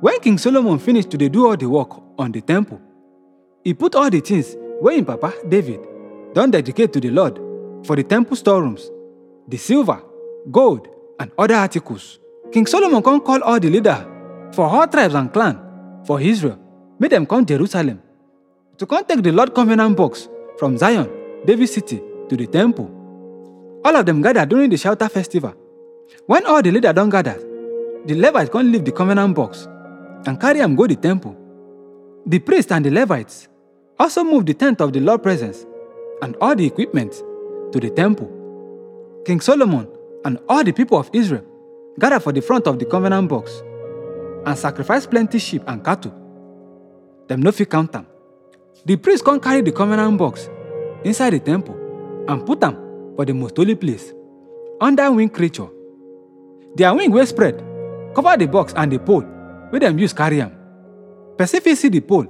When King Solomon finished to do all the work on the temple, he put all the things where him papa David don dedicate to the Lord for the temple storerooms, the silver, gold, and other articles. King Solomon come call all the leaders for all tribes and clans for Israel, made them come Jerusalem to come take the Lord covenant box from Zion, David city, to the temple. All of them gathered during the Shelter festival. When all the leaders don gather, the Levites come leave the covenant box and carry am go the temple. The priests and the Levites also moved the tent of the Lord presence and all the equipment to the temple. King Solomon and all the people of Israel gathered for the front of the covenant box and sacrifice plenty sheep and cattle. Them no fit count am. The priest come carry the covenant box inside the temple and put them for the most holy place under wing creature. Their wing wey spread cover the box and the pole wey dem use carry am. Person fit see the pole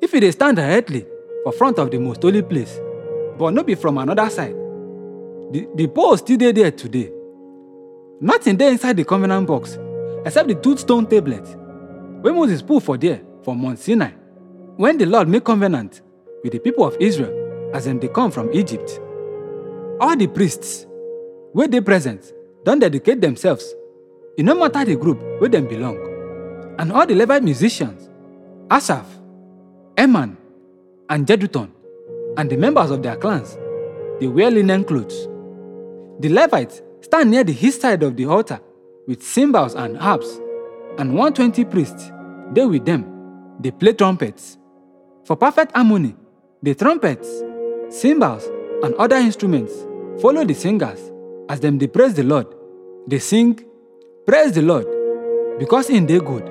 if e dey stand directly for front of the most holy place, but no be from another side. The, the pole still dey there today. Nothing dey inside the covenant box except the two stone tablet wey Moses put for there for Mount Sinai when the Lord make covenant with the people of Israel as dem dey come from Egypt. All the priests wey dey present don dedicate themselves, e no matter the group wey dem belong. And all the Levite musicians, Asaph, Heman, and Jeduthun, and the members of their clans, dey wear linen clothes. The Levites stand near the east side of the altar with cymbals and harps, and 120 priests they with them, they play trumpets. For perfect harmony, the trumpets, cymbals, and other instruments follow the singers as them they praise the Lord. They sing, Praise the Lord, because in dey good,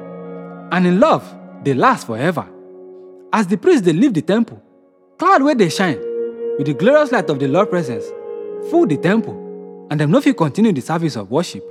and in love they last forever. As the priests they leave the temple, cloud where they shine with the glorious light of the Lord presence full the temple, and dem no fit continue the service of worship.